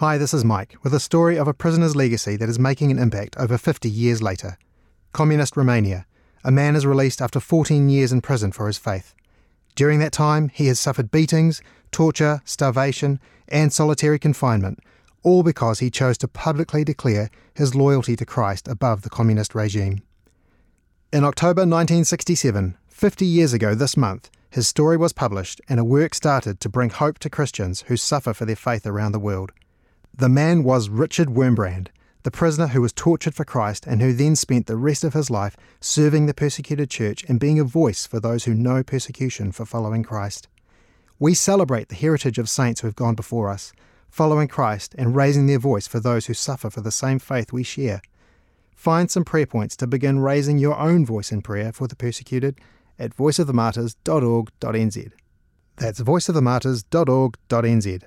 Hi, this is Mike with a story of a prisoner's legacy that is making an impact over 50 years later. Communist Romania. A man is released after 14 years in prison for his faith. During that time, he has suffered beatings, torture, starvation, and solitary confinement, all because he chose to publicly declare his loyalty to Christ above the communist regime. In October 1967, 50 years ago this month, his story was published and a work started to bring hope to Christians who suffer for their faith around the world. The man was Richard Wurmbrand, the prisoner who was tortured for Christ and who then spent the rest of his life serving the persecuted church and being a voice for those who know persecution for following Christ. We celebrate the heritage of saints who have gone before us, following Christ and raising their voice for those who suffer for the same faith we share. Find some prayer points to begin raising your own voice in prayer for the persecuted at voiceofthemartyrs.org.nz. That's voiceofthemartyrs.org.nz.